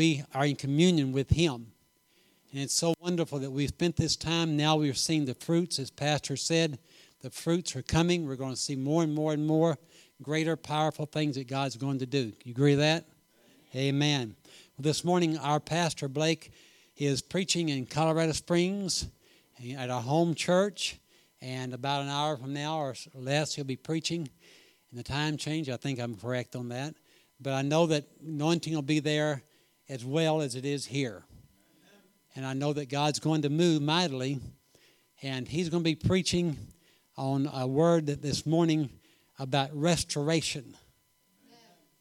we are in communion with Him. And it's so wonderful that we've spent this time. Now we're seeing the fruits, as Pastor said. The fruits are coming. We're going to see more and more and more greater, powerful things that God's going to do. You agree with that? Amen. Well, this morning, our pastor, Blake, is preaching in Colorado Springs at our home church. And about an hour from now or less, he'll be preaching. And the time change, I think I'm correct on that. But I know that anointing will be there as well as it is here. And I know that God's going to move mightily. And he's going to be preaching on a word this morning about restoration.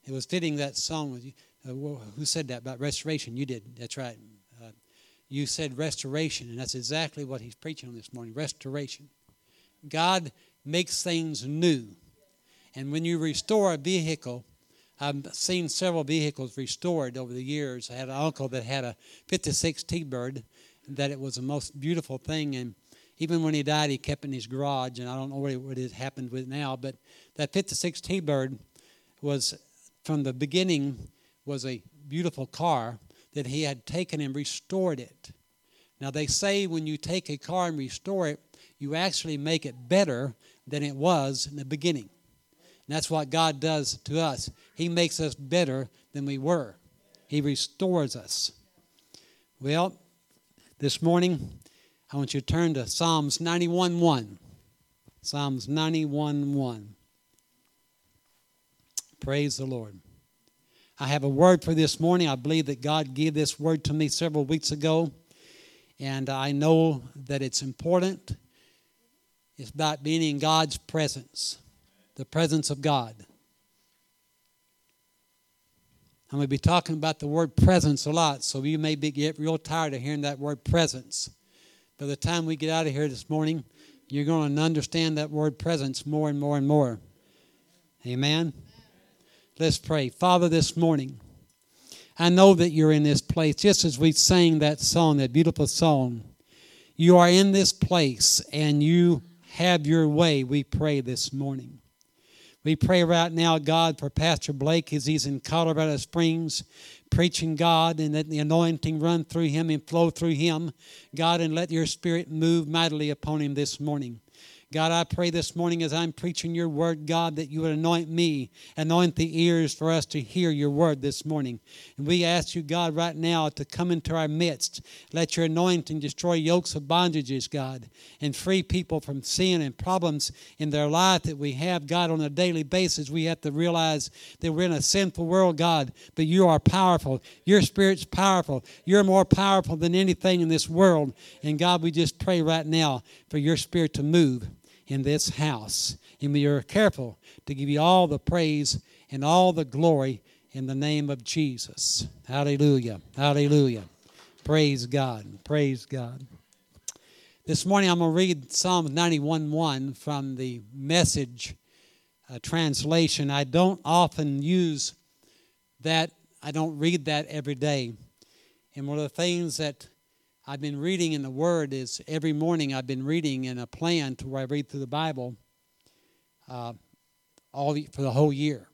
It was fitting that song. Uh, who said that about restoration? You did. That's right. Uh, you said restoration, and that's exactly what he's preaching on this morning restoration. God makes things new. And when you restore a vehicle, I've seen several vehicles restored over the years. I had an uncle that had a 56 T-Bird, that it was the most beautiful thing. And even when he died, he kept it in his garage. And I don't know what has happened with it now, but that 56 T-Bird was, from the beginning, was a beautiful car that he had taken and restored it. Now, they say when you take a car and restore it, you actually make it better than it was in the beginning. And that's what God does to us. He makes us better than we were, He restores us. Well, this morning, I want you to turn to Psalms 91 1. Psalms 91 1. Praise the Lord. I have a word for this morning. I believe that God gave this word to me several weeks ago, and I know that it's important. It's about being in God's presence the presence of God. I'm going to be talking about the word presence a lot, so you may be, get real tired of hearing that word presence. By the time we get out of here this morning, you're going to understand that word presence more and more and more. Amen? Let's pray. Father, this morning, I know that you're in this place, just as we sang that song, that beautiful song. You are in this place and you have your way, we pray this morning. We pray right now, God, for Pastor Blake as he's in Colorado Springs preaching God and let the anointing run through him and flow through him. God, and let your spirit move mightily upon him this morning. God, I pray this morning as I'm preaching your word, God, that you would anoint me, anoint the ears for us to hear your word this morning. And we ask you, God, right now to come into our midst. Let your anointing destroy yokes of bondages, God, and free people from sin and problems in their life that we have, God, on a daily basis. We have to realize that we're in a sinful world, God, but you are powerful. Your spirit's powerful. You're more powerful than anything in this world. And God, we just pray right now for your spirit to move in this house. And we are careful to give you all the praise and all the glory in the name of Jesus. Hallelujah. Hallelujah. Praise God. Praise God. This morning I'm going to read Psalm 91 1 from the message uh, translation. I don't often use that, I don't read that every day. And one of the things that I've been reading in the Word is every morning I've been reading in a plan to where I read through the Bible uh, all for the whole year.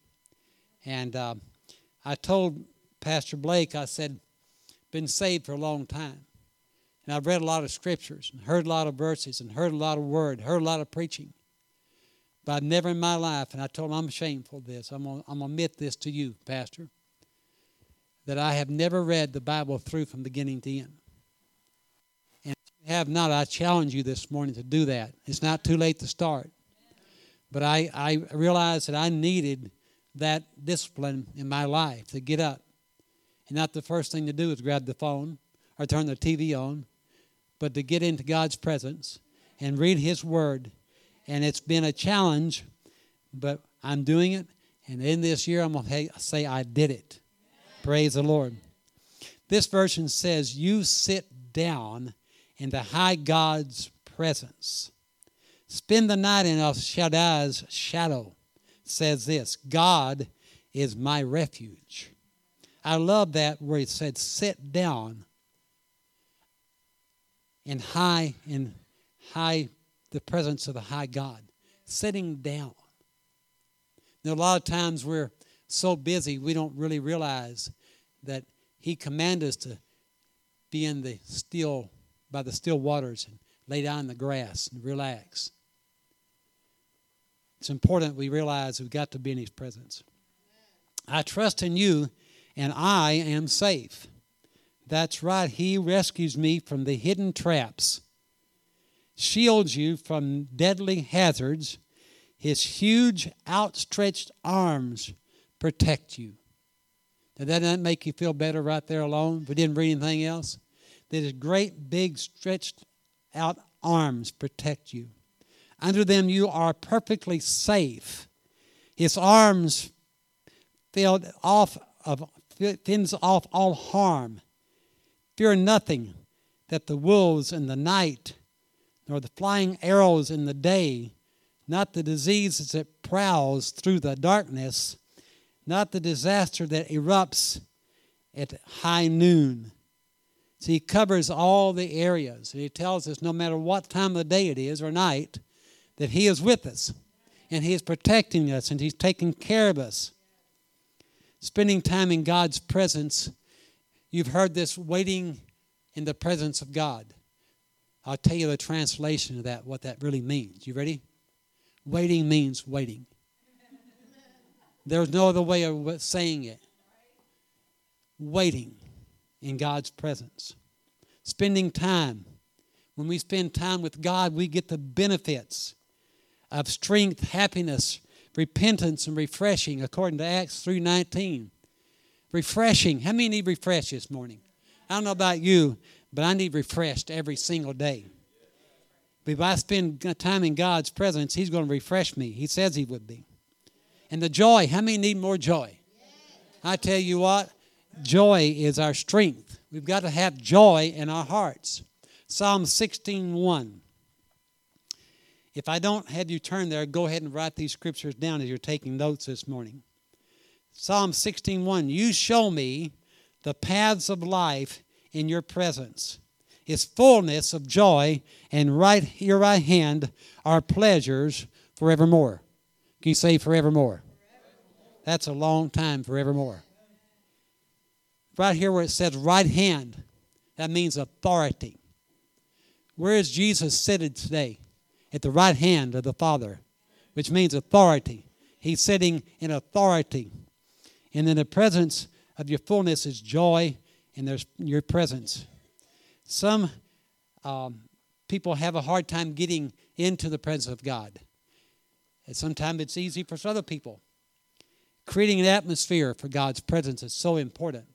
And uh, I told Pastor Blake, I said, been saved for a long time. And I've read a lot of scriptures and heard a lot of verses and heard a lot of word, heard a lot of preaching. But I've never in my life, and I told him I'm shameful of this. I'm going to admit this to you, Pastor, that I have never read the Bible through from beginning to end have not, I challenge you this morning to do that. It's not too late to start. But I, I realized that I needed that discipline in my life to get up. And not the first thing to do is grab the phone or turn the TV on, but to get into God's presence and read His Word. And it's been a challenge, but I'm doing it. And in this year, I'm going to say I did it. Praise the Lord. This version says, You sit down in the high God's presence. Spend the night in El Shaddai's shadow. Says this God is my refuge. I love that where it said, sit down in high, in high, the presence of the high God. Sitting down. Now, a lot of times we're so busy we don't really realize that He commanded us to be in the still, by the still waters and lay down in the grass and relax. It's important we realize we've got to be in His presence. I trust in you, and I am safe. That's right, He rescues me from the hidden traps, shields you from deadly hazards. His huge, outstretched arms protect you. Did that not make you feel better right there alone? If we didn't read anything else? That his great, big, stretched out arms protect you. Under them you are perfectly safe. His arms filled off of off all harm. Fear nothing that the wolves in the night, nor the flying arrows in the day, not the diseases that prowls through the darkness, not the disaster that erupts at high noon. So he covers all the areas. And he tells us no matter what time of the day it is or night, that he is with us. And he is protecting us and he's taking care of us. Spending time in God's presence, you've heard this waiting in the presence of God. I'll tell you the translation of that, what that really means. You ready? Waiting means waiting. There's no other way of saying it. Waiting in God's presence. Spending time. When we spend time with God, we get the benefits of strength, happiness, repentance, and refreshing, according to Acts 3 19. Refreshing. How many need refresh this morning? I don't know about you, but I need refreshed every single day. But if I spend time in God's presence, He's going to refresh me. He says He would be. And the joy, how many need more joy? I tell you what, joy is our strength. We've got to have joy in our hearts. Psalm 16:1. If I don't have you turn there, go ahead and write these scriptures down as you're taking notes this morning. Psalm 16:1. You show me the paths of life in your presence. His fullness of joy and right your right hand are pleasures forevermore. Can you say forevermore? That's a long time, forevermore. Right here where it says right hand, that means authority. Where is Jesus seated today? At the right hand of the Father, which means authority. He's sitting in authority. And in the presence of your fullness is joy, and there's your presence. Some um, people have a hard time getting into the presence of God. And sometimes it's easy for other people. Creating an atmosphere for God's presence is so important.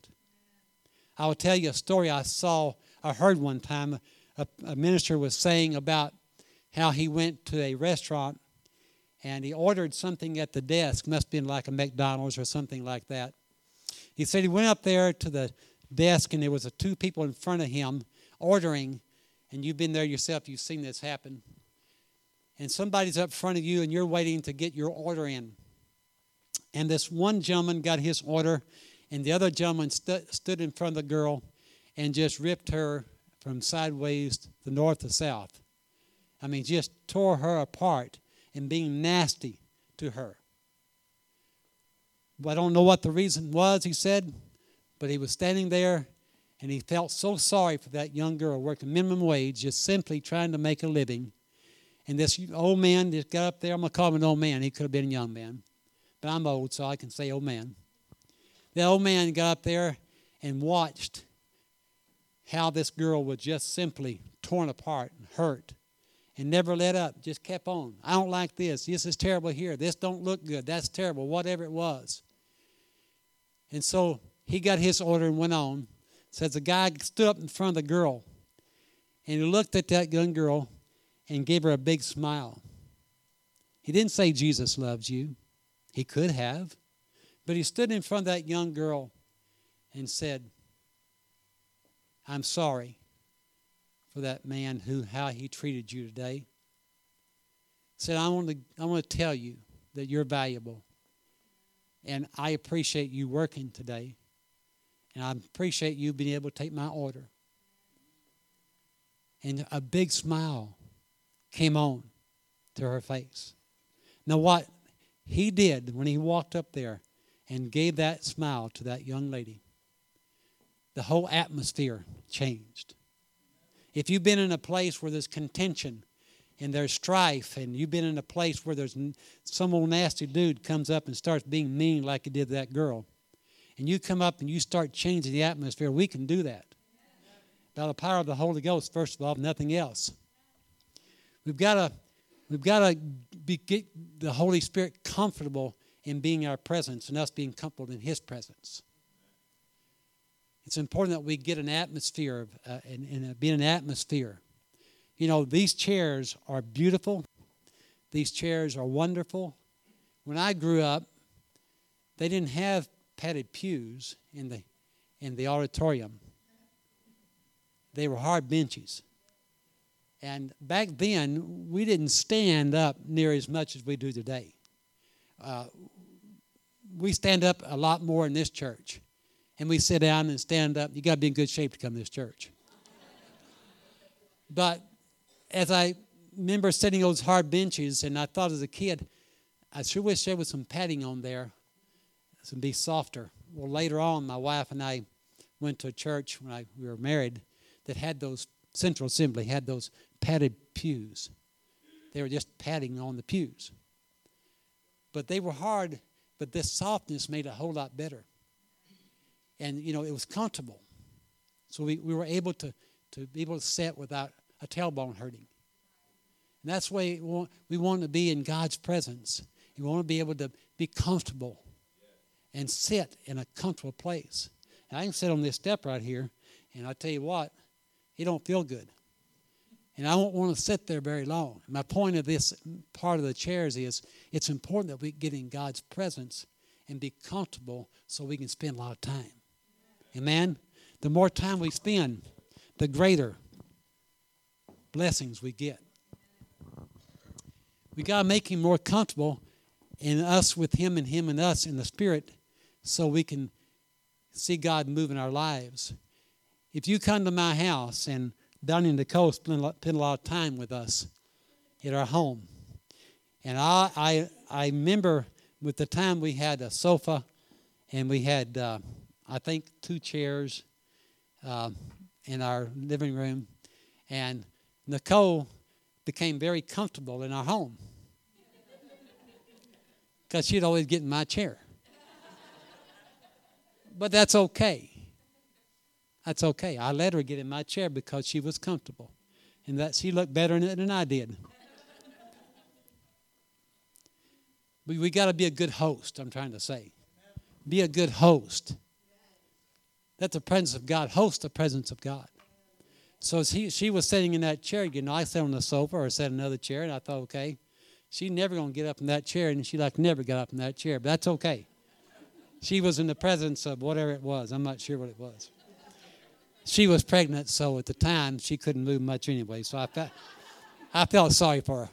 I will tell you a story I saw, I heard one time. A, a minister was saying about how he went to a restaurant and he ordered something at the desk, must have been like a McDonald's or something like that. He said he went up there to the desk and there was a two people in front of him ordering, and you've been there yourself, you've seen this happen and somebody's up front of you and you're waiting to get your order in. And this one gentleman got his order, and the other gentleman stood in front of the girl and just ripped her from sideways to north to south. I mean, just tore her apart and being nasty to her. I don't know what the reason was, he said, but he was standing there and he felt so sorry for that young girl working minimum wage, just simply trying to make a living. And this old man just got up there. I'm going to call him an old man. He could have been a young man. But I'm old, so I can say old man. The old man got up there and watched how this girl was just simply torn apart and hurt and never let up just kept on. I don't like this. This is terrible here. This don't look good. That's terrible. Whatever it was. And so he got his order and went on. Says the guy stood up in front of the girl and he looked at that young girl and gave her a big smile. He didn't say Jesus loves you. He could have. But he stood in front of that young girl and said, I'm sorry for that man who how he treated you today. Said, I want to I want to tell you that you're valuable. And I appreciate you working today. And I appreciate you being able to take my order. And a big smile came on to her face. Now, what he did when he walked up there and gave that smile to that young lady, the whole atmosphere changed. If you've been in a place where there's contention and there's strife, and you've been in a place where there's some old nasty dude comes up and starts being mean like he did that girl, and you come up and you start changing the atmosphere, we can do that. By the power of the Holy Ghost, first of all, nothing else. We've got to we've got to get the Holy Spirit comfortable in being our presence and us being comfortable in His presence. It's important that we get an atmosphere of, uh, and, and be an atmosphere. You know, these chairs are beautiful. These chairs are wonderful. When I grew up, they didn't have padded pews in the in the auditorium. They were hard benches. And back then, we didn't stand up near as much as we do today. Uh, we stand up a lot more in this church. And we sit down and stand up. You got to be in good shape to come to this church. but as I remember sitting on those hard benches, and I thought as a kid, I sure wish there was some padding on there to be softer. Well, later on, my wife and I went to a church when I, we were married that had those Central Assembly had those padded pews. They were just padding on the pews. But they were hard, but this softness made it a whole lot better. And, you know, it was comfortable. So we, we were able to, to be able to sit without a tailbone hurting. And that's way we want, we want to be in God's presence. We want to be able to be comfortable and sit in a comfortable place. I can sit on this step right here, and I tell you what, it don't feel good and I don't want to sit there very long. My point of this part of the chairs is it's important that we get in God's presence and be comfortable so we can spend a lot of time. Amen? The more time we spend, the greater blessings we get. We got to make Him more comfortable in us with Him and Him and us in the Spirit so we can see God move in our lives. If you come to my house and down in the coast spent a lot of time with us at our home. And I, I, I remember with the time we had a sofa and we had, uh, I think, two chairs uh, in our living room. And Nicole became very comfortable in our home because she'd always get in my chair. But that's okay. That's okay. I let her get in my chair because she was comfortable. And that she looked better in it than I did. But we got to be a good host, I'm trying to say. Be a good host. That's the presence of God. Host the presence of God. So she, she was sitting in that chair, you know, I sat on the sofa or sat in another chair, and I thought, okay, she's never going to get up in that chair, and she like never got up in that chair, but that's okay. She was in the presence of whatever it was. I'm not sure what it was she was pregnant, so at the time she couldn't move much anyway. So I felt, I felt sorry for her.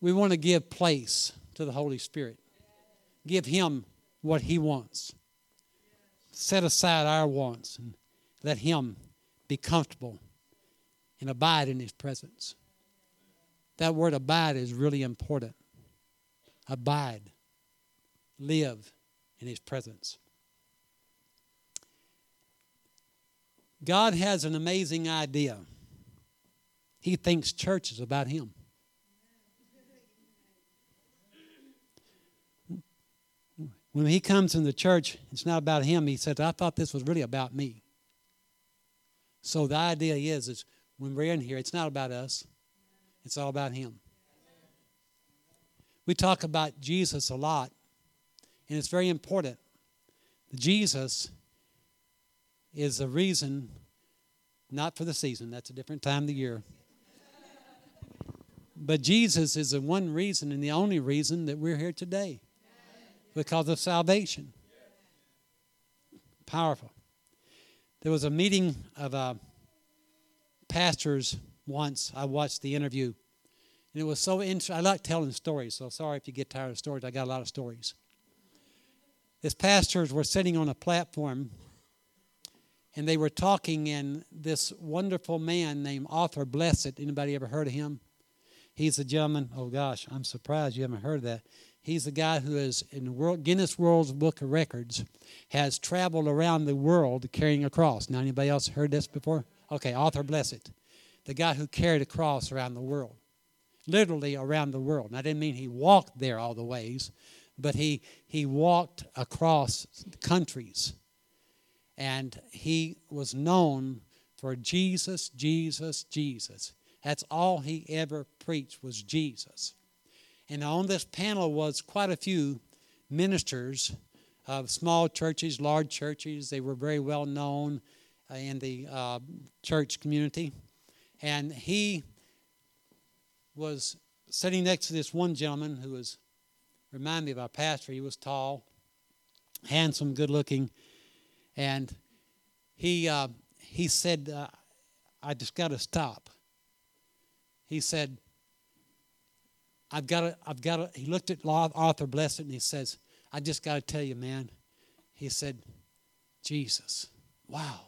We want to give place to the Holy Spirit. Give Him what He wants. Set aside our wants and let Him be comfortable and abide in His presence. That word abide is really important. Abide. Live in His presence. God has an amazing idea. He thinks church is about Him. When He comes in the church, it's not about Him. He says, I thought this was really about me. So the idea is, is when we're in here, it's not about us, it's all about Him. We talk about Jesus a lot, and it's very important. Jesus is the reason, not for the season, that's a different time of the year. But Jesus is the one reason and the only reason that we're here today because of salvation. Powerful. There was a meeting of uh, pastors once. I watched the interview. And it was so interesting. I like telling stories, so sorry if you get tired of stories. I got a lot of stories. These pastors were sitting on a platform and they were talking and this wonderful man named Arthur Blessitt anybody ever heard of him he's a gentleman oh gosh i'm surprised you haven't heard of that He's the guy who is in the world, Guinness World's Book of Records, has traveled around the world carrying a cross. Now, anybody else heard this before? Okay, Arthur Blessitt, the guy who carried a cross around the world, literally around the world. And I didn't mean he walked there all the ways, but he he walked across countries, and he was known for Jesus, Jesus, Jesus. That's all he ever preached was Jesus. And on this panel was quite a few ministers of small churches, large churches. They were very well known uh, in the uh, church community. And he was sitting next to this one gentleman who was, remind me of our pastor. He was tall, handsome, good looking. And he, uh, he said, uh, I just got to stop. He said, I've got to, I've got to, he looked at Arthur Blessitt and he says, I just got to tell you, man. He said, Jesus. Wow.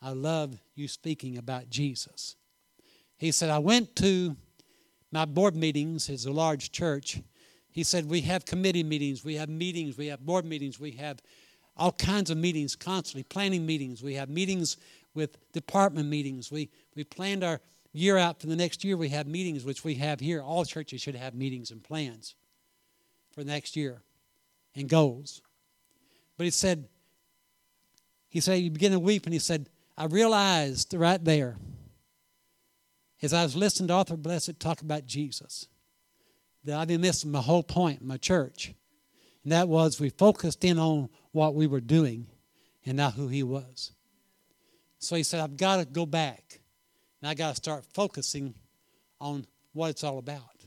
I love you speaking about Jesus. He said, I went to my board meetings, it's a large church. He said, We have committee meetings, we have meetings, we have board meetings, we have all kinds of meetings constantly, planning meetings. We have meetings with department meetings. We, we planned our year out for the next year. We have meetings, which we have here. All churches should have meetings and plans for next year and goals. But he said, he said, he began to weep and he said, I realized right there, as I was listening to Arthur Blessitt talk about Jesus, that I've been missing my whole point in my church. And that was we focused in on what we were doing and not who he was. So he said, I've got to go back and I got to start focusing on what it's all about.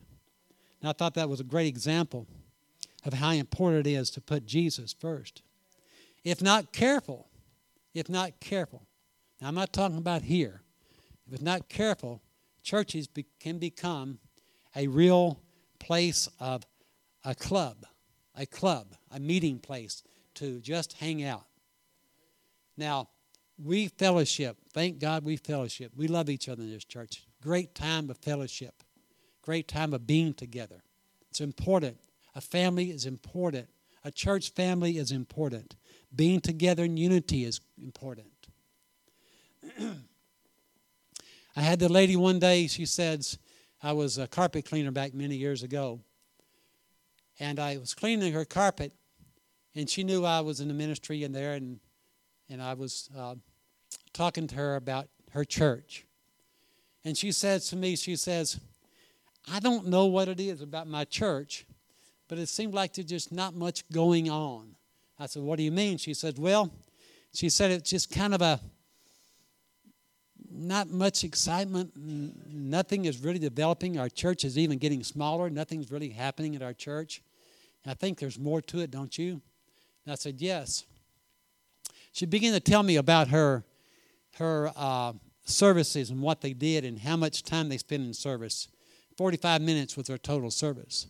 And I thought that was a great example of how important it is to put Jesus first. If not careful, if not careful, now I'm not talking about here, if not careful, churches be, can become a real place of a club, a club, a meeting place to just hang out. Now, we fellowship. Thank God we fellowship. We love each other in this church. Great time of fellowship. Great time of being together. It's important. A family is important. A church family is important. Being together in unity is important. I had the lady one day, she says, I was a carpet cleaner back many years ago. And I was cleaning her carpet, and she knew I was in the ministry in there, and, and I was uh, talking to her about her church. And she says to me, she says, I don't know what it is about my church, but it seemed like there's just not much going on. I said, What do you mean? She said, Well, she said it's just kind of a not much excitement. Nothing is really developing. Our church is even getting smaller. Nothing's really happening at our church. And I think there's more to it, don't you? And I said, Yes. She began to tell me about her her uh, services and what they did and how much time they spent in service. 45 minutes was their total service.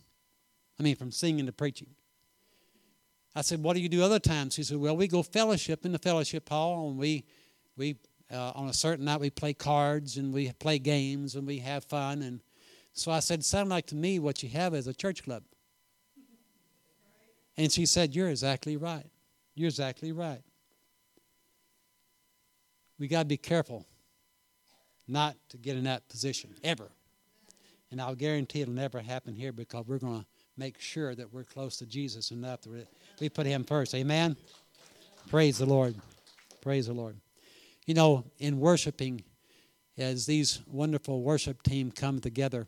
I mean, from singing to preaching. I said, What do you do other times? She said, Well, we go fellowship in the fellowship hall and we, we uh, on a certain night we play cards and we play games and we have fun. And so I said, Sound like to me what you have is a church club. And she said, You're exactly right. You're exactly right. We got to be careful not to get in that position ever. And I'll guarantee it'll never happen here because we're going to make sure that we're close to Jesus enough that we put Him first. Amen? Praise the Lord. Praise the Lord. You know, in worshiping, as these wonderful worship team come together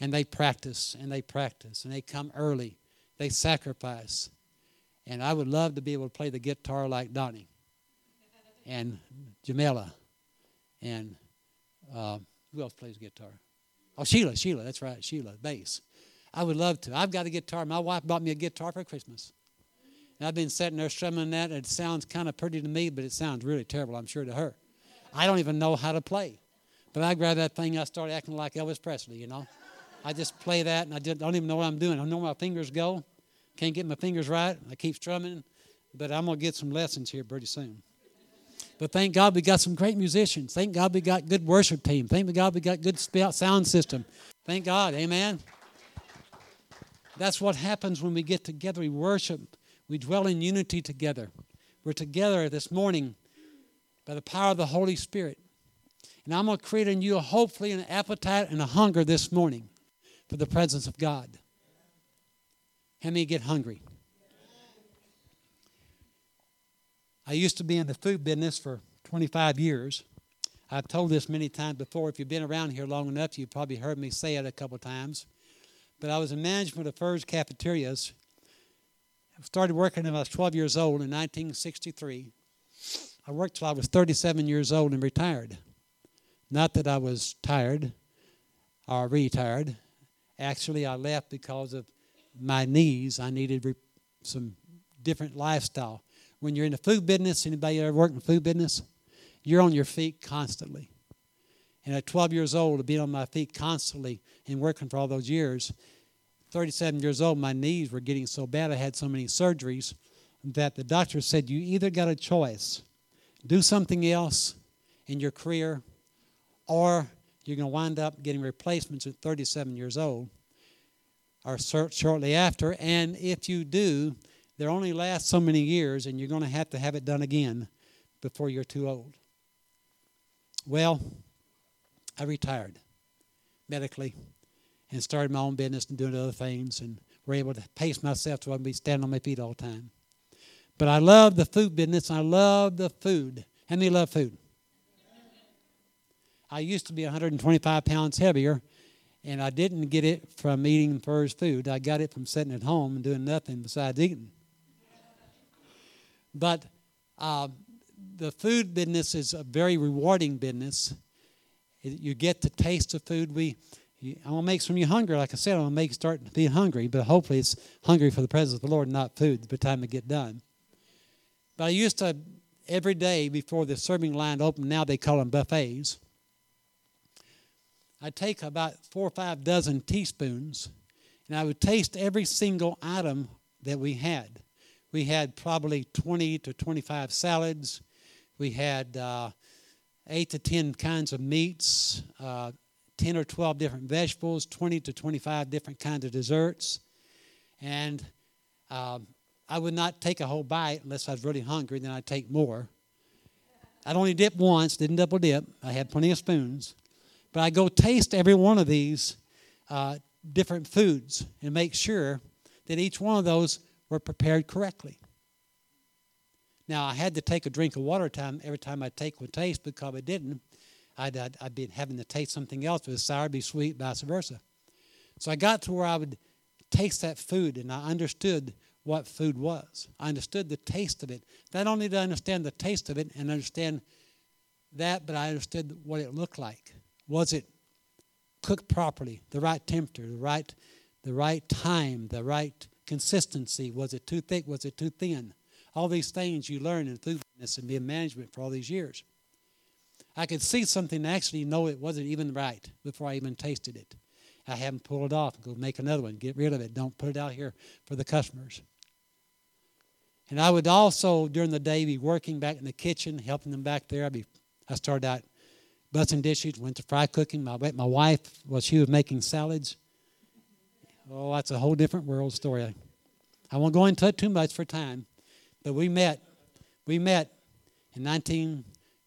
and they practice and they practice and they come early, they sacrifice. And I would love to be able to play the guitar like Donnie and Jamila and uh, who else plays guitar? Oh, Sheila, Sheila, that's right, Sheila, bass. I would love to. I've got a guitar. My wife bought me a guitar for Christmas. And I've been sitting there strumming that. It sounds kind of pretty to me, but it sounds really terrible, I'm sure, to her. I don't even know how to play. But I grab that thing, I start acting like Elvis Presley, you know. I just play that, and I don't even know what I'm doing. I don't know where my fingers go. Can't get my fingers right. I keep strumming, but I'm going to get some lessons here pretty soon. But thank God we got some great musicians. Thank God we got good worship team. Thank God we got good sound system. Thank God. Amen. That's what happens when we get together. We worship. We dwell in unity together. We're together this morning by the power of the Holy Spirit. And I'm going to create in you hopefully an appetite and a hunger this morning for the presence of God. How many get hungry? I used to be in the food business for 25 years. I've told this many times before. If you've been around here long enough, you've probably heard me say it a couple times. But I was in management of Furr's Cafeterias. I started working when I was 12 years old in 1963. I worked till I was 37 years old and retired. Not that I was tired or retired. Actually, I left because of my knees. I needed re- some different lifestyle. When you're in the food business, anybody ever worked in the food business? You're on your feet constantly. And at 12 years old, to be on my feet constantly and working for all those years, 37 years old, my knees were getting so bad. I had so many surgeries that the doctor said, You either got a choice do something else in your career, or you're going to wind up getting replacements at 37 years old or shortly after. And if you do, they only last so many years, and you're going to have to have it done again before you're too old. Well, I retired medically and started my own business and doing other things and were able to pace myself so I would be standing on my feet all the time. But I love the food business. I love the food. How many love food? I used to be 125 pounds heavier, and I didn't get it from eating Furr's food. I got it from sitting at home and doing nothing besides eating. But uh, the food business is a very rewarding business. You get to taste the food. We, I'm gonna make some of you hungry. Like I said, I'm gonna make you start being hungry. But hopefully, it's hungry for the presence of the Lord, not food. By the time it get done. But I used to every day before the serving line opened. Now they call them buffets. I'd take about four or five dozen teaspoons, and I would taste every single item that we had. We had probably 20 to 25 salads. We had uh, eight to 10 kinds of meats, uh, 10 or 12 different vegetables, 20 to 25 different kinds of desserts. And uh, I would not take a whole bite unless I was really hungry, then I'd take more. I'd only dip once, didn't double dip. I had plenty of spoons. But I go taste every one of these uh, different foods and make sure that each one of those were prepared correctly. Now, I had to take a drink of water time every time I take one taste because I didn't, I'd, I'd, I'd be having to taste something else. It was sour, be sweet, vice versa. So I got to where I would taste that food and I understood what food was. I understood the taste of it. Not only did I understand the taste of it and understand that, but I understood what it looked like. Was it cooked properly, the right temperature, the right, the right time, the right consistency? Was it too thick? Was it too thin? All these things you learn in food business and being management for all these years. I could see something and actually know it wasn't even right before I even tasted it. I have them pull it off go make another one. Get rid of it. Don't put it out here for the customers. And I would also, during the day, be working back in the kitchen, helping them back there. I'd be, I started out busting dishes, went to fry cooking. My, my wife, well, she was making salads. Oh, that's a whole different world story. I won't go into it too much for time, but we met. We met in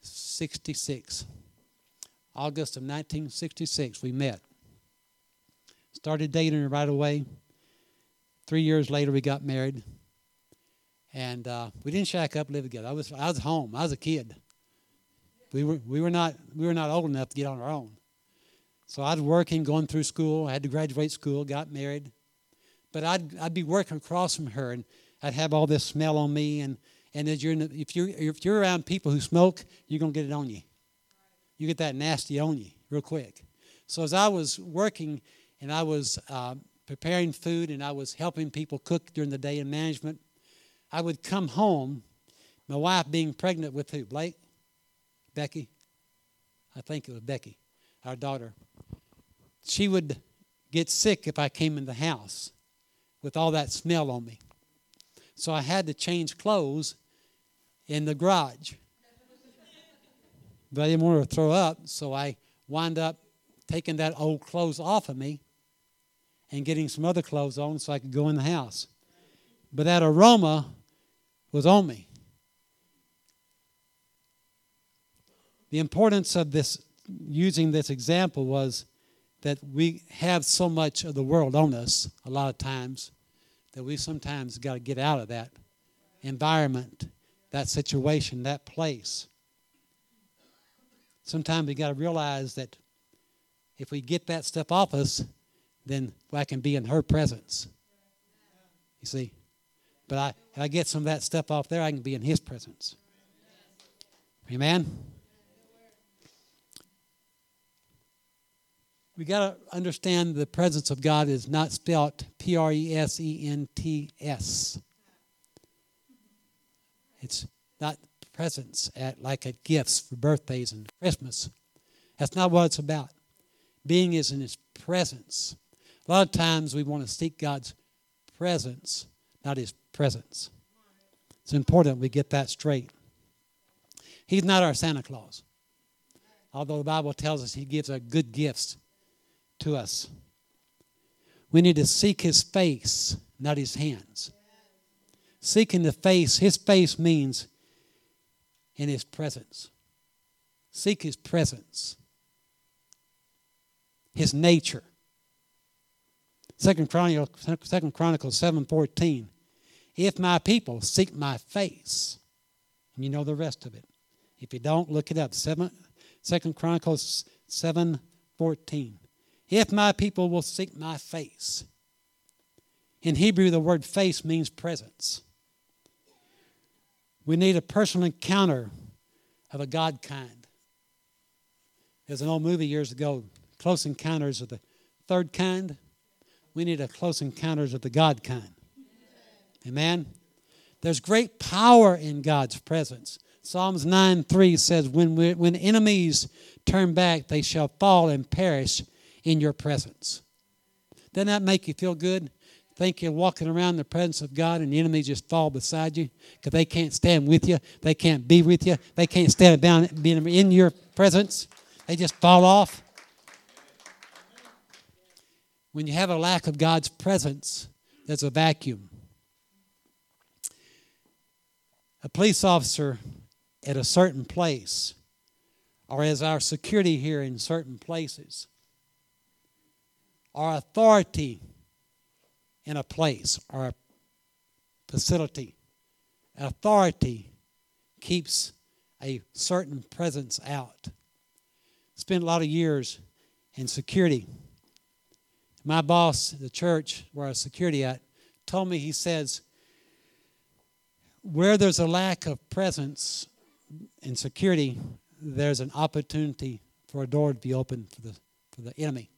1966. August of 1966, we met. Started dating her right away. Three years later, we got married. And uh, we didn't shack up, live together. I was, I was home. I was a kid. We were, we, were not, we were not old enough to get on our own. So I was working, going through school. I had to graduate school, got married. But I'd, I'd be working across from her, and I'd have all this smell on me. And, and as you're the, if, you're, if you're around people who smoke, you're going to get it on you. You get that nasty on you real quick. So as I was working and I was uh, preparing food and I was helping people cook during the day in management, I would come home, my wife being pregnant with who? Blake? Becky, I think it was Becky, our daughter, she would get sick if I came in the house with all that smell on me. So I had to change clothes in the garage. But I didn't want to throw up, so I wound up taking that old clothes off of me and getting some other clothes on so I could go in the house. But that aroma was on me. The importance of this using this example was that we have so much of the world on us a lot of times that we sometimes got to get out of that environment, that situation, that place. Sometimes we got to realize that if we get that stuff off us, then I can be in her presence. You see? But I, if I get some of that stuff off there, I can be in his presence. Amen? we got to understand the presence of God is not spelt P R E S E N T S. It's not presents at like at gifts for birthdays and Christmas. That's not what it's about. Being is in His presence. A lot of times we want to seek God's presence, not His presence. It's important we get that straight. He's not our Santa Claus. Although the Bible tells us He gives us good gifts to us. We need to seek his face, not his hands. Seeking the face, his face means in his presence. Seek his presence, his nature. Second Chronicles, Second Chronicles 7.14. If my people seek my face, and you know the rest of it. If you don't, look it up. Seven, Second Chronicles 7.14 if my people will seek my face. In Hebrew, the word face means presence. We need a personal encounter of a God kind. There's an old movie years ago, Close Encounters of the Third Kind. We need a close encounters of the God kind. Amen. There's great power in God's presence. Psalms 9 3 says, when, we, when enemies turn back, they shall fall and perish in your presence. Doesn't that make you feel good? Think you're walking around the presence of God and the enemy just fall beside you because they can't stand with you. They can't be with you. They can't stand down being in your presence. They just fall off. When you have a lack of God's presence, there's a vacuum. A police officer at a certain place, or as our security here in certain places, our authority in a place or a facility. Authority keeps a certain presence out. Spent a lot of years in security. My boss, the church where I was security at, told me, he says, where there's a lack of presence in security, there's an opportunity for a door to be opened for the, for the enemy.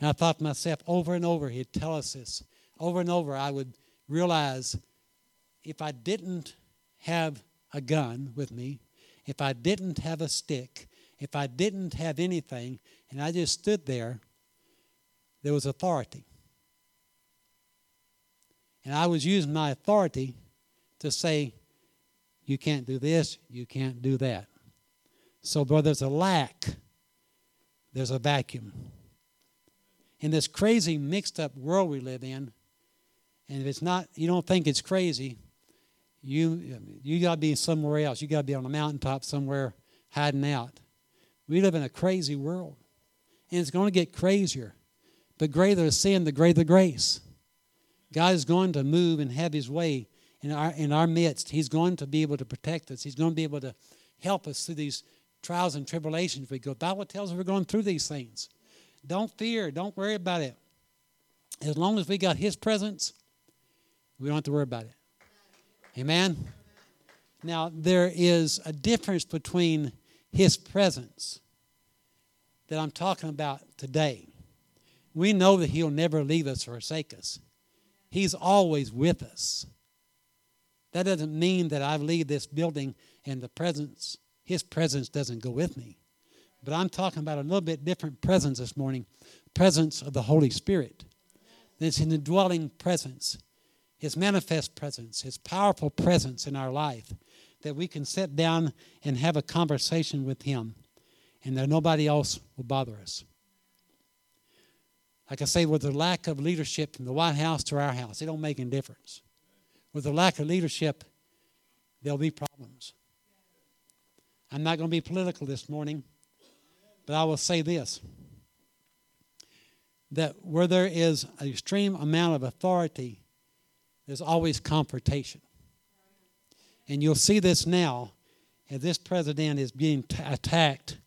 And I thought to myself over and over, he'd tell us this. Over and over, I would realize if I didn't have a gun with me, if I didn't have a stick, if I didn't have anything, and I just stood there, there was authority. And I was using my authority to say, you can't do this, you can't do that. So, where there's a lack, there's a vacuum in this crazy mixed up world we live in, and if it's not, you don't think it's crazy, you you got to be somewhere else. You got to be on a mountaintop somewhere hiding out. We live in a crazy world, and it's going to get crazier. But greater the sin, the greater the grace. God is going to move and have His way in our in our midst. He's going to be able to protect us. He's going to be able to help us through these trials and tribulations we go. The Bible tells us we're going through these things. Don't fear. Don't worry about it. As long as we got His presence, we don't have to worry about it. Amen? Now, there is a difference between His presence that I'm talking about today. We know that He'll never leave us or forsake us, He's always with us. That doesn't mean that I leave this building and the presence, His presence doesn't go with me. But I'm talking about a little bit different presence this morning presence of the Holy Spirit. It's an indwelling presence, His manifest presence, His powerful presence in our life that we can sit down and have a conversation with Him and that nobody else will bother us. Like I say, with the lack of leadership from the White House to our house, it don't make any difference. With the lack of leadership, there'll be problems. I'm not going to be political this morning, but I will say this that where there is an extreme amount of authority, there's always confrontation. And you'll see this now as this president is being t- attacked,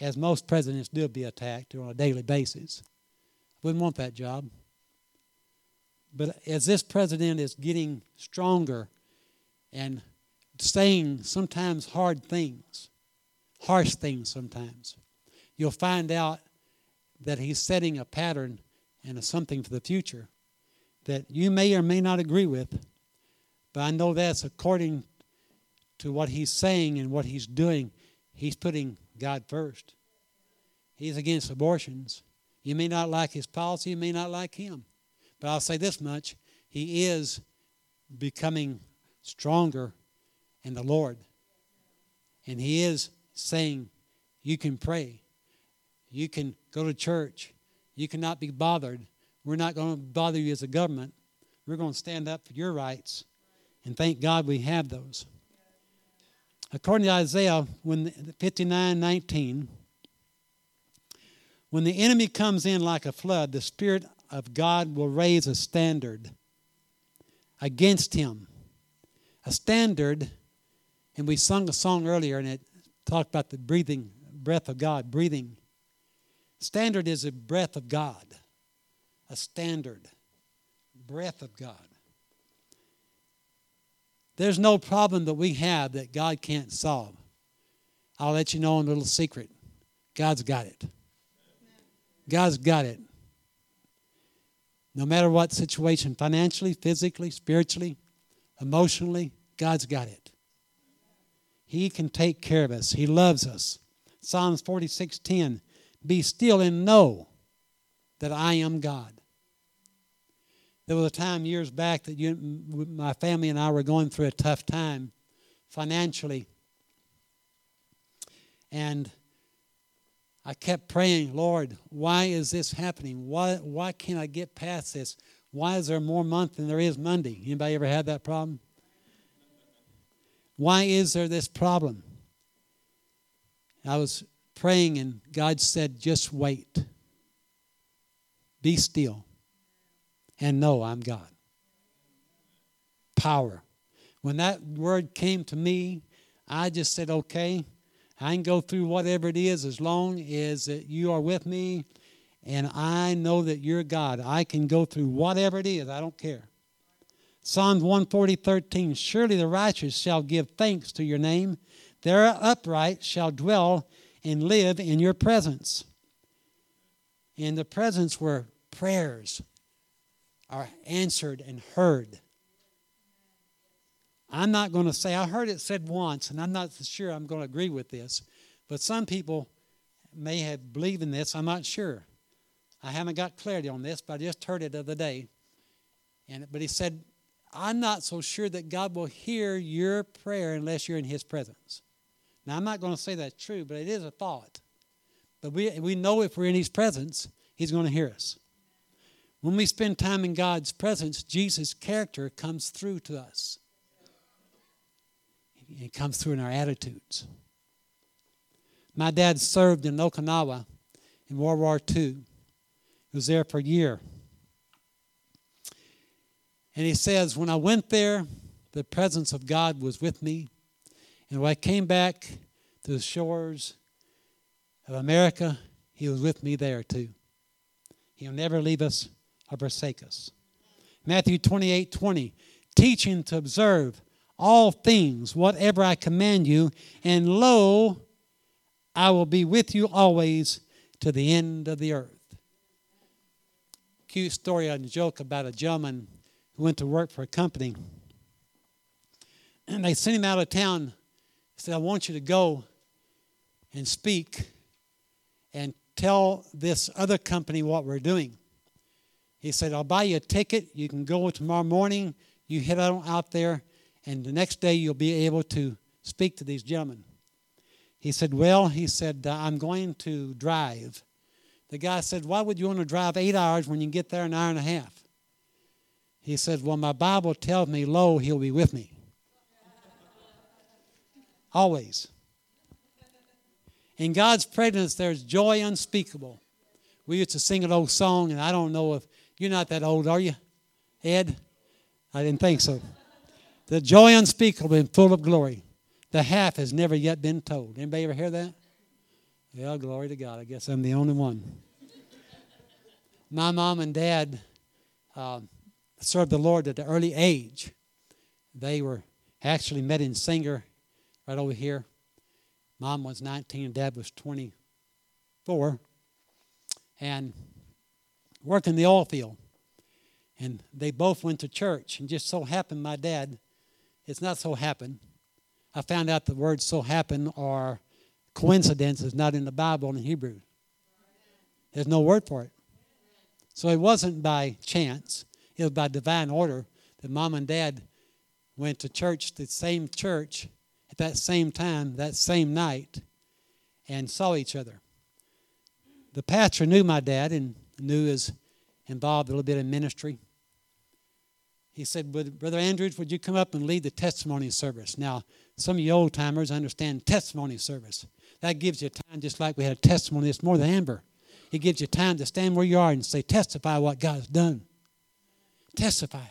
as most presidents do be attacked on a daily basis. Wouldn't want that job. But as this president is getting stronger and saying sometimes hard things, harsh things sometimes, you'll find out that he's setting a pattern and a something for the future that you may or may not agree with, but I know that's according to what he's saying and what he's doing. He's putting God first. He's against abortions. You may not like his policy, you may not like him. But I'll say this much he is becoming stronger in the Lord. And he is saying, You can pray, you can go to church, you cannot be bothered. We're not going to bother you as a government. We're going to stand up for your rights. And thank God we have those. According to Isaiah 59 19, when the enemy comes in like a flood, the Spirit of God will raise a standard against him. A standard, and we sung a song earlier and it talked about the breathing, breath of God, breathing. Standard is a breath of God, a standard, breath of God. There's no problem that we have that God can't solve. I'll let you know a little secret. God's got it. God's got it. No matter what situation, financially, physically, spiritually, emotionally, God's got it. He can take care of us. He loves us. Psalms 46:10, "Be still and know that I am God." There was a time years back that you, my family and I were going through a tough time financially. And I kept praying, Lord, why is this happening? Why, why can't I get past this? Why is there more month than there is Monday? Anybody ever had that problem? Why is there this problem? I was praying and God said, just wait. Be still and know I'm God. Power. When that word came to me, I just said, okay, I can go through whatever it is as long as that you are with me and I know that you're God. I can go through whatever it is. I don't care. Psalms 140, 13. Surely the righteous shall give thanks to your name. Their upright shall dwell and live in your presence. In the presence where prayers are answered and heard. I'm not going to say, I heard it said once, and I'm not sure I'm going to agree with this, but some people may have believed in this. I'm not sure. I haven't got clarity on this, but I just heard it the other day. And, but he said, I'm not so sure that God will hear your prayer unless you're in his presence. Now, I'm not going to say that's true, but it is a thought. But we, we know if we're in his presence, he's going to hear us. When we spend time in God's presence, Jesus' character comes through to us. It comes through in our attitudes. My dad served in Okinawa in World War II. He was there for a year. And he says, When I went there, the presence of God was with me. And when I came back to the shores of America, he was with me there too. He'll never leave us or forsake us. Matthew 28 20, teaching to observe all things, whatever I command you, and lo, I will be with you always to the end of the earth. Cute story and joke about a gentleman who went to work for a company. And they sent him out of town. Said, I want you to go and speak and tell this other company what we're doing. He said, I'll buy you a ticket. You can go tomorrow morning. You head out there and the next day you'll be able to speak to these gentlemen. He said, Well, he said, uh, I'm going to drive The guy said, Why would you want to drive eight hours when you can get there an hour and a half? He said, Well, my Bible tells me, lo, he'll be with me. Always. In God's presence, there's joy unspeakable. We used to sing an old song, and I don't know if you're not that old, are you, Ed? I didn't think so. The joy unspeakable and full of glory. The half has never yet been told. Anybody ever hear that? Well, glory to God. I guess I'm the only one. My mom and dad uh, served the Lord at an early age. They were actually met in Singer, right over here. Mom was 19 and dad was 24. And worked in the oil field. And they both went to church. And just so happened, my dad, it's not so happened. I found out the word so happened or coincidence is not in the Bible in Hebrew. There's no word for it. So it wasn't by chance, it was by divine order that mom and dad went to church, the same church, that same time, that same night, and saw each other. The pastor knew my dad and knew his involved a little bit in ministry. He said, Brother Andrews, would you come up and lead the testimony service? Now, some of you old timers understand testimony service. That gives you time, just like we had a testimony this morning, Amber. It gives you time to stand where you are and say, testify what God has done. Testify.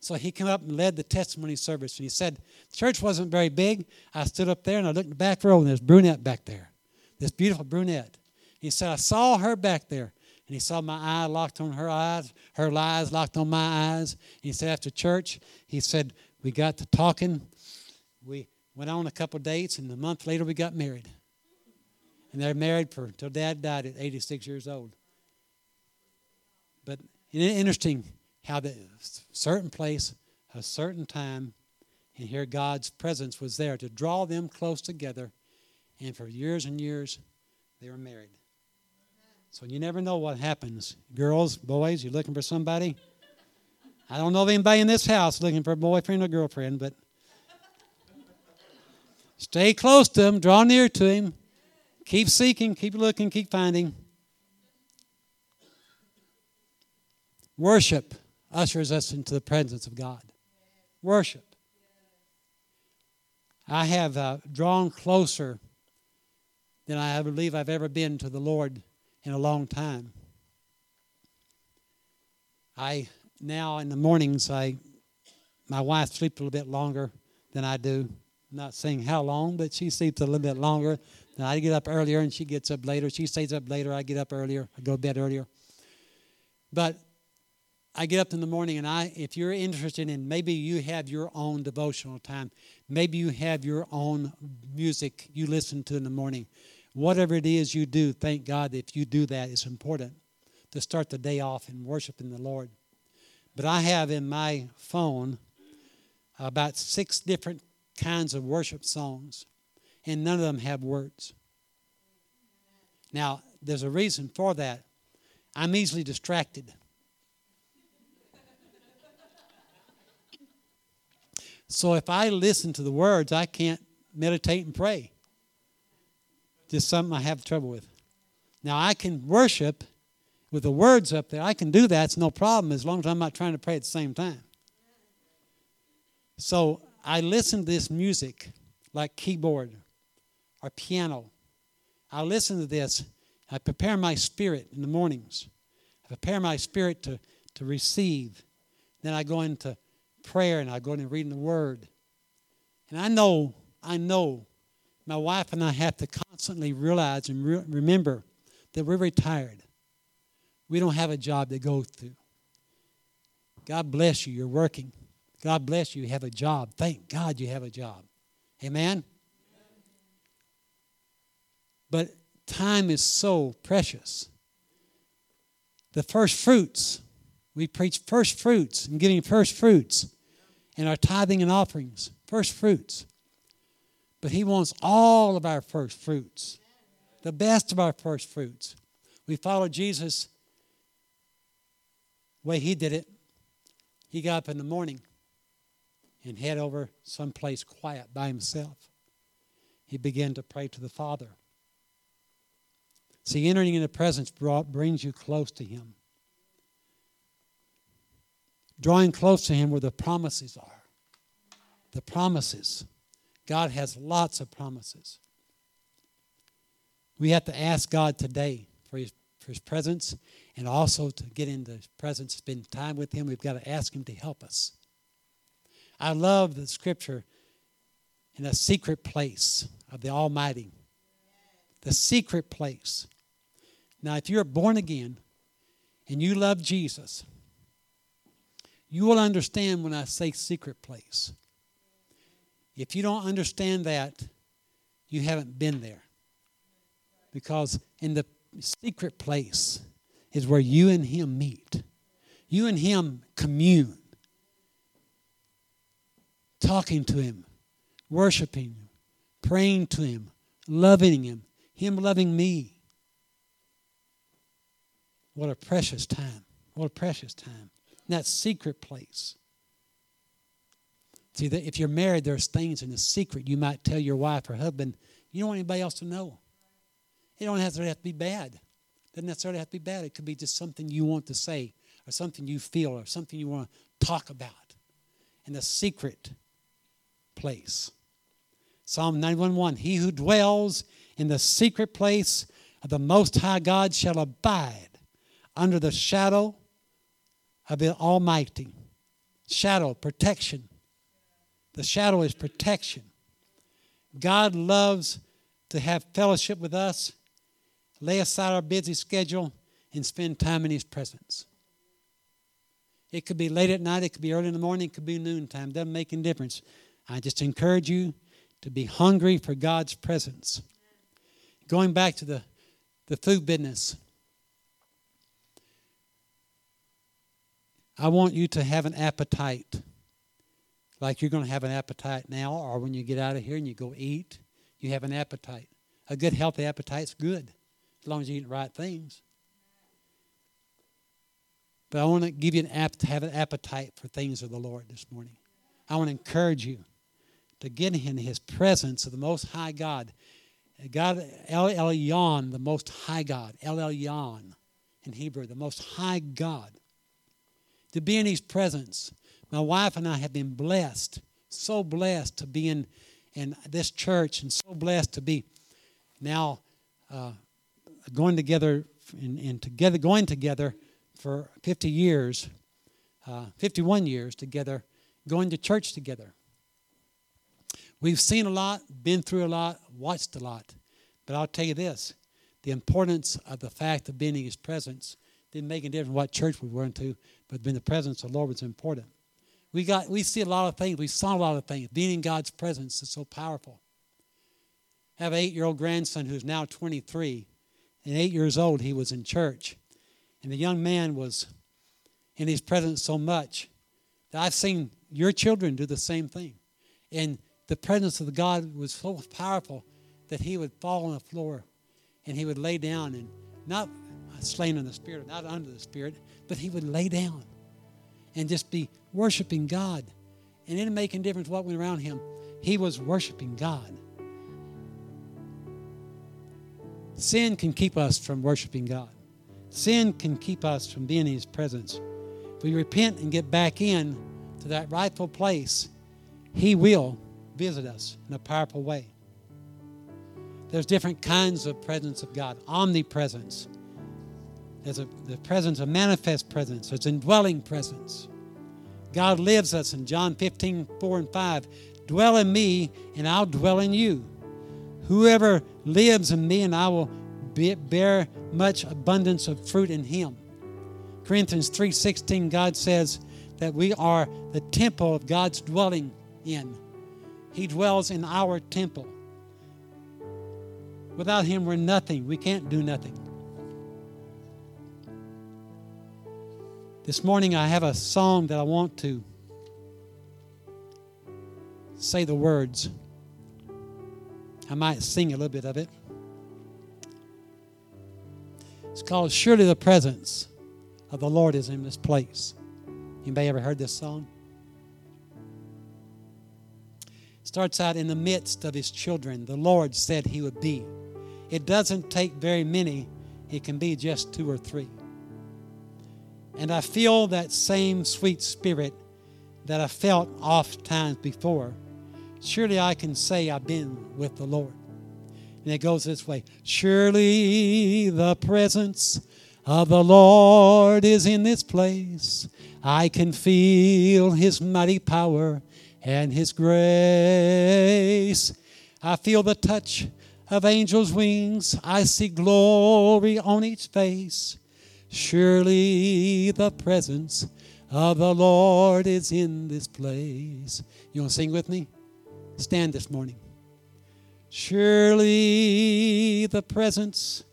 So he came up and led the testimony service. And he said, Church wasn't very big. I stood up there and I looked in the back row, and there's brunette back there. This beautiful brunette. He said, I saw her back there. And he saw my eye locked on her eyes, her eyes locked on my eyes. And he said, after church, he said, we got to talking. We went on a couple dates, and a month later, we got married. And they're married for till dad died at 86 years old. But interesting how the certain place, a certain time, and here God's presence was there to draw them close together. And for years and years, they were married. So you never know what happens. Girls, boys, you're looking for somebody? I don't know of anybody in this house looking for a boyfriend or girlfriend, but stay close to him, draw near to him, keep seeking, keep looking, keep finding. Worship ushers us into the presence of God. Worship. I have uh, drawn closer than I believe I've ever been to the Lord in a long time. I now in the mornings I my wife sleeps a little bit longer than I do. I'm not saying how long, but she sleeps a little bit longer. Then I get up earlier and she gets up later. She stays up later. I get up earlier. I go to bed earlier. But I get up in the morning and I if you're interested in maybe you have your own devotional time, maybe you have your own music you listen to in the morning whatever it is you do, thank God if you do that, it's important to start the day off in worshiping the Lord. But I have in my phone about six different kinds of worship songs, and none of them have words. Now, there's a reason for that. I'm easily distracted. So if I listen to the words, I can't meditate and pray just something I have trouble with. Now, I can worship with the words up there. I can do that. It's no problem as long as I'm not trying to pray at the same time. So I listen to this music like keyboard or piano. I listen to this. I prepare my spirit in the mornings. I prepare my spirit to, to receive. Then I go into prayer and I go into reading the word. And I know, I know my wife and I have to constantly realize and re- remember that we're retired. We don't have a job to go to. God bless you, you're working. God bless you, you have a job. Thank God you have a job. Amen? But time is so precious. The first fruits, we preach first fruits and giving first fruits and our tithing and offerings. First fruits. But He wants all of our first fruits, the best of our first fruits. We follow Jesus the way He did it. He got up in the morning and head over someplace quiet by himself. He began to pray to the Father. See, entering in the presence brought, brings you close to Him. Drawing close to Him where the promises are. The promises. God has lots of promises. We have to ask God today for His, for his presence and also to get into His presence, spend time with Him. We've got to ask Him to help us. I love the scripture in a secret place of the Almighty. The secret place. Now, if you're born again and you love Jesus, you will understand when I say secret place. If you don't understand that, you haven't been there. Because in the secret place is where you and Him meet, you and Him commune, talking to Him, worshiping Him, praying to Him, loving Him, Him loving me. What a precious time. What a precious time. In that secret place. See, if you're married, there's things in the secret you might tell your wife or husband. You don't want anybody else to know. It don't necessarily have to be bad. It doesn't necessarily have to be bad. It could be just something you want to say or something you feel or something you want to talk about in the secret place. Psalm 91:1 He who dwells in the secret place of the Most High God shall abide under the shadow of the Almighty. Shadow, protection. The shadow is protection. God loves to have fellowship with us, lay aside our busy schedule, and spend time in His presence. It could be late at night, it could be early in the morning, it could be noontime. Doesn't make any difference. I just encourage you to be hungry for God's presence. Going back to the, the food business, I want you to have an appetite like you're going to have an appetite now, or when you get out of here and you go eat, you have an appetite. A good, healthy appetite's good, as long as you eat the right things. But I want to give you an app to have an appetite for things of the Lord this morning. I want to encourage you to get in His presence of the Most High God. God, El Elyon, the Most High God. El Elyon in Hebrew, the Most High God to be in His presence. My wife and I have been blessed, so blessed to be in, in this church and so blessed to be now uh, going together and, and, together going together for 50 years, uh, 51 years together, going to church together. We've seen a lot, been through a lot, watched a lot. But I'll tell you this the importance of the fact of being in His presence didn't make any difference what church we went to, but being the presence of the Lord was important. We got we see a lot of things. We saw a lot of things. Being in God's presence is so powerful. I have an eight-year-old grandson who's now 23. And eight years old, he was in church. And the young man was in his presence so much that I've seen your children do the same thing. And the presence of the God was so powerful that he would fall on the floor and he would lay down and not Uh, slain in the spirit, not under the spirit, but he would lay down and just be worshiping God. And it didn't make any difference what went around him. He was worshiping God. Sin can keep us from worshiping God. Sin can keep us from being in His presence. If we repent and get back in to that rightful place, He will visit us in a powerful way. There's different kinds of presence of God omnipresence, there's a, the presence, a manifest presence. An indwelling presence. God lives us in John 15, 4 and 5. Dwell in me, and I'll dwell in you. Whoever lives in me, and I will be, bear much abundance of fruit in him. Corinthians 3:16, God says that we are the temple of God's dwelling in. He dwells in our temple. Without him, we're nothing. We can't do nothing. This morning, I have a song that I want to say the words. I might sing a little bit of it. It's called Surely the Presence of the Lord is in this place. Anybody ever heard this song? It starts out in the midst of his children. The Lord said he would be. It doesn't take very many it can be just two or three. And I feel that same sweet spirit that I felt oft times before. Surely I can say I've been with the Lord. And it goes this way Surely the presence of the Lord is in this place. I can feel his mighty power and his grace. I feel the touch of angels' wings. I see glory on each face. Surely the presence of the Lord is in this place. You want to sing with me? Stand this morning. Surely the presence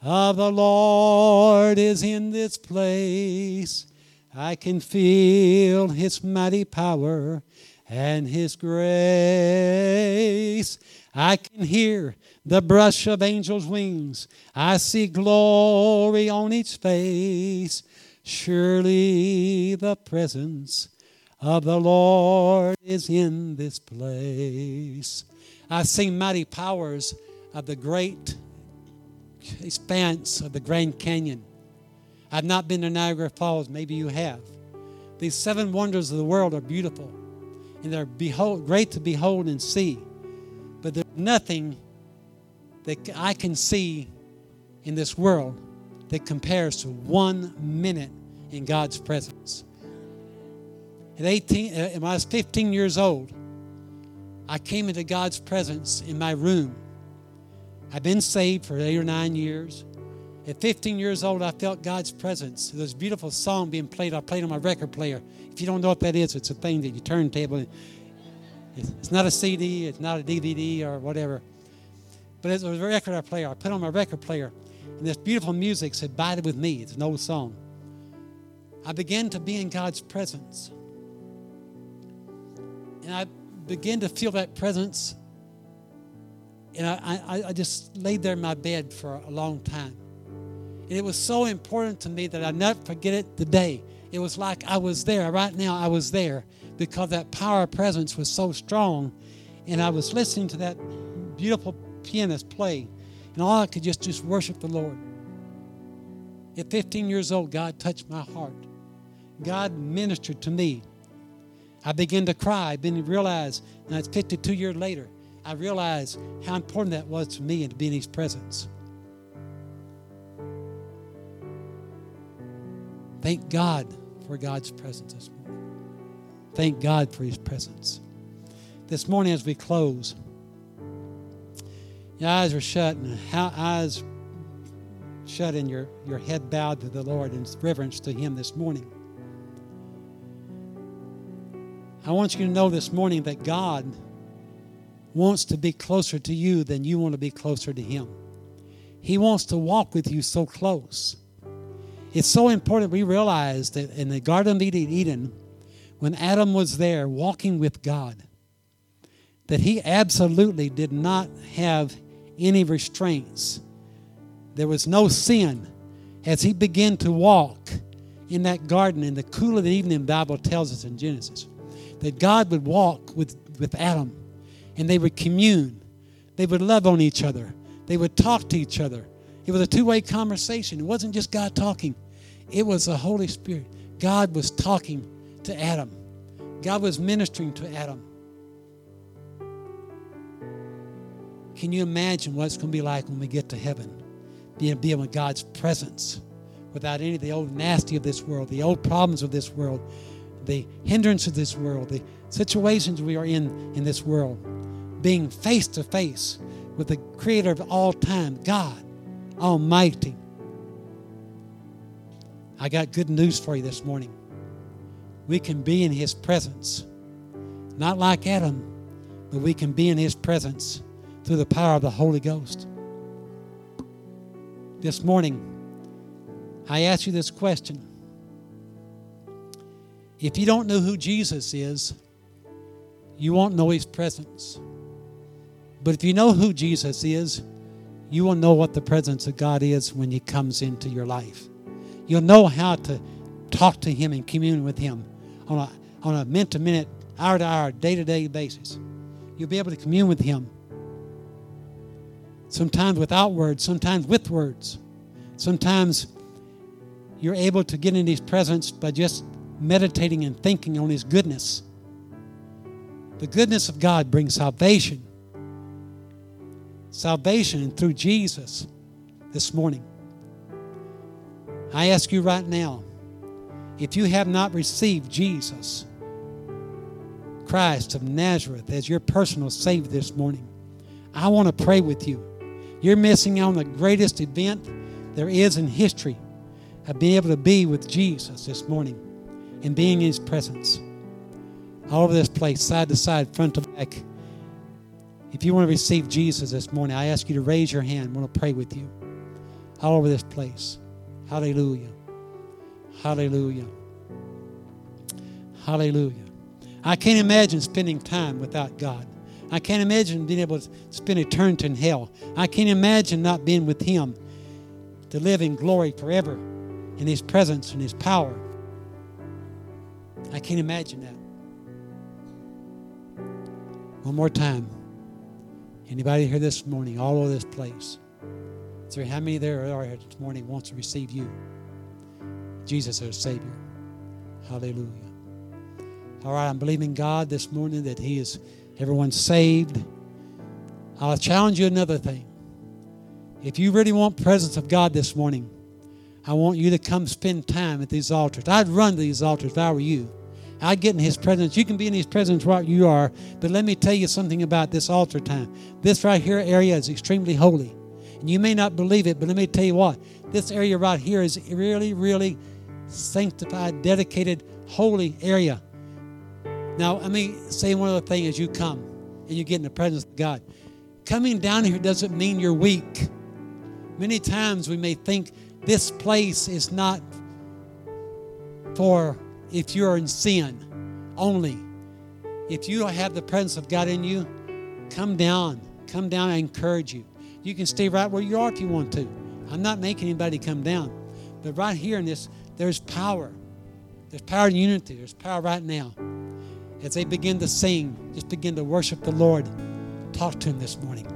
of the Lord is in this place. I can feel his mighty power and his grace. I can hear the brush of angels' wings. I see glory on each face. Surely the presence of the Lord is in this place. I see mighty powers of the great expanse of the Grand Canyon. I've not been to Niagara Falls, maybe you have. These seven wonders of the world are beautiful and they're behold, great to behold and see. But there's nothing that I can see in this world that compares to one minute in God's presence. At 18, uh, when I was 15 years old, I came into God's presence in my room. I've been saved for eight or nine years. At 15 years old, I felt God's presence. There's a beautiful song being played. I played on my record player. If you don't know what that is, it's a thing that you turntable. It's not a CD, it's not a DVD or whatever. But it was a record player. I put on my record player, and this beautiful music said, Abide with me. It's an old song. I began to be in God's presence. And I began to feel that presence. And I, I, I just laid there in my bed for a long time. And it was so important to me that I never forget it today. It was like I was there. Right now, I was there because that power of presence was so strong. And I was listening to that beautiful pianist play. And all I could just, just worship the Lord. At 15 years old, God touched my heart. God ministered to me. I began to cry. I to realize, and it's 52 years later, I realized how important that was to me and to be in His presence. Thank God for God's presence. Thank God for His presence. This morning, as we close, your eyes are shut and how eyes shut and your, your head bowed to the Lord in reverence to Him this morning. I want you to know this morning that God wants to be closer to you than you want to be closer to Him. He wants to walk with you so close. It's so important we realize that in the Garden of Eden, when Adam was there walking with God, that he absolutely did not have any restraints. There was no sin. As he began to walk in that garden in the cool of the evening, Bible tells us in Genesis that God would walk with, with Adam and they would commune. They would love on each other. They would talk to each other. It was a two way conversation. It wasn't just God talking, it was the Holy Spirit. God was talking to Adam, God was ministering to Adam. Can you imagine what it's going to be like when we get to heaven? Being, being in God's presence without any of the old nasty of this world, the old problems of this world, the hindrance of this world, the situations we are in in this world, being face to face with the creator of all time, God Almighty. I got good news for you this morning. We can be in His presence, not like Adam, but we can be in His presence through the power of the Holy Ghost. This morning, I ask you this question if you don't know who Jesus is, you won't know his presence. But if you know who Jesus is, you will know what the presence of God is when he comes into your life. You'll know how to talk to him and commune with him on a, on a minute to minute, hour to hour, day to day basis. You'll be able to commune with him. Sometimes without words, sometimes with words. Sometimes you're able to get in His presence by just meditating and thinking on His goodness. The goodness of God brings salvation. Salvation through Jesus this morning. I ask you right now if you have not received Jesus Christ of Nazareth as your personal Savior this morning, I want to pray with you. You're missing out on the greatest event there is in history of being able to be with Jesus this morning and being in His presence. All over this place, side to side, front to back. If you want to receive Jesus this morning, I ask you to raise your hand. I want to pray with you. All over this place. Hallelujah. Hallelujah. Hallelujah. I can't imagine spending time without God. I can't imagine being able to spend eternity in hell. I can't imagine not being with Him to live in glory forever in His presence and His power. I can't imagine that. One more time. Anybody here this morning, all over this place? Is how many there are here this morning wants to receive you? Jesus our Savior. Hallelujah. All right, I'm believing God this morning that He is everyone saved. I'll challenge you another thing. If you really want presence of God this morning, I want you to come spend time at these altars. I'd run to these altars if I were you. I'd get in His presence. You can be in His presence right you are, but let me tell you something about this altar time. This right here area is extremely holy. And you may not believe it, but let me tell you what. This area right here is really, really sanctified, dedicated, holy area. Now, let me say one other thing as you come and you get in the presence of God. Coming down here doesn't mean you're weak. Many times we may think this place is not for if you're in sin only. If you don't have the presence of God in you, come down. Come down. I encourage you. You can stay right where you are if you want to. I'm not making anybody come down. But right here in this, there's power. There's power in unity. There's power right now. As they begin to sing, just begin to worship the Lord. Talk to Him this morning.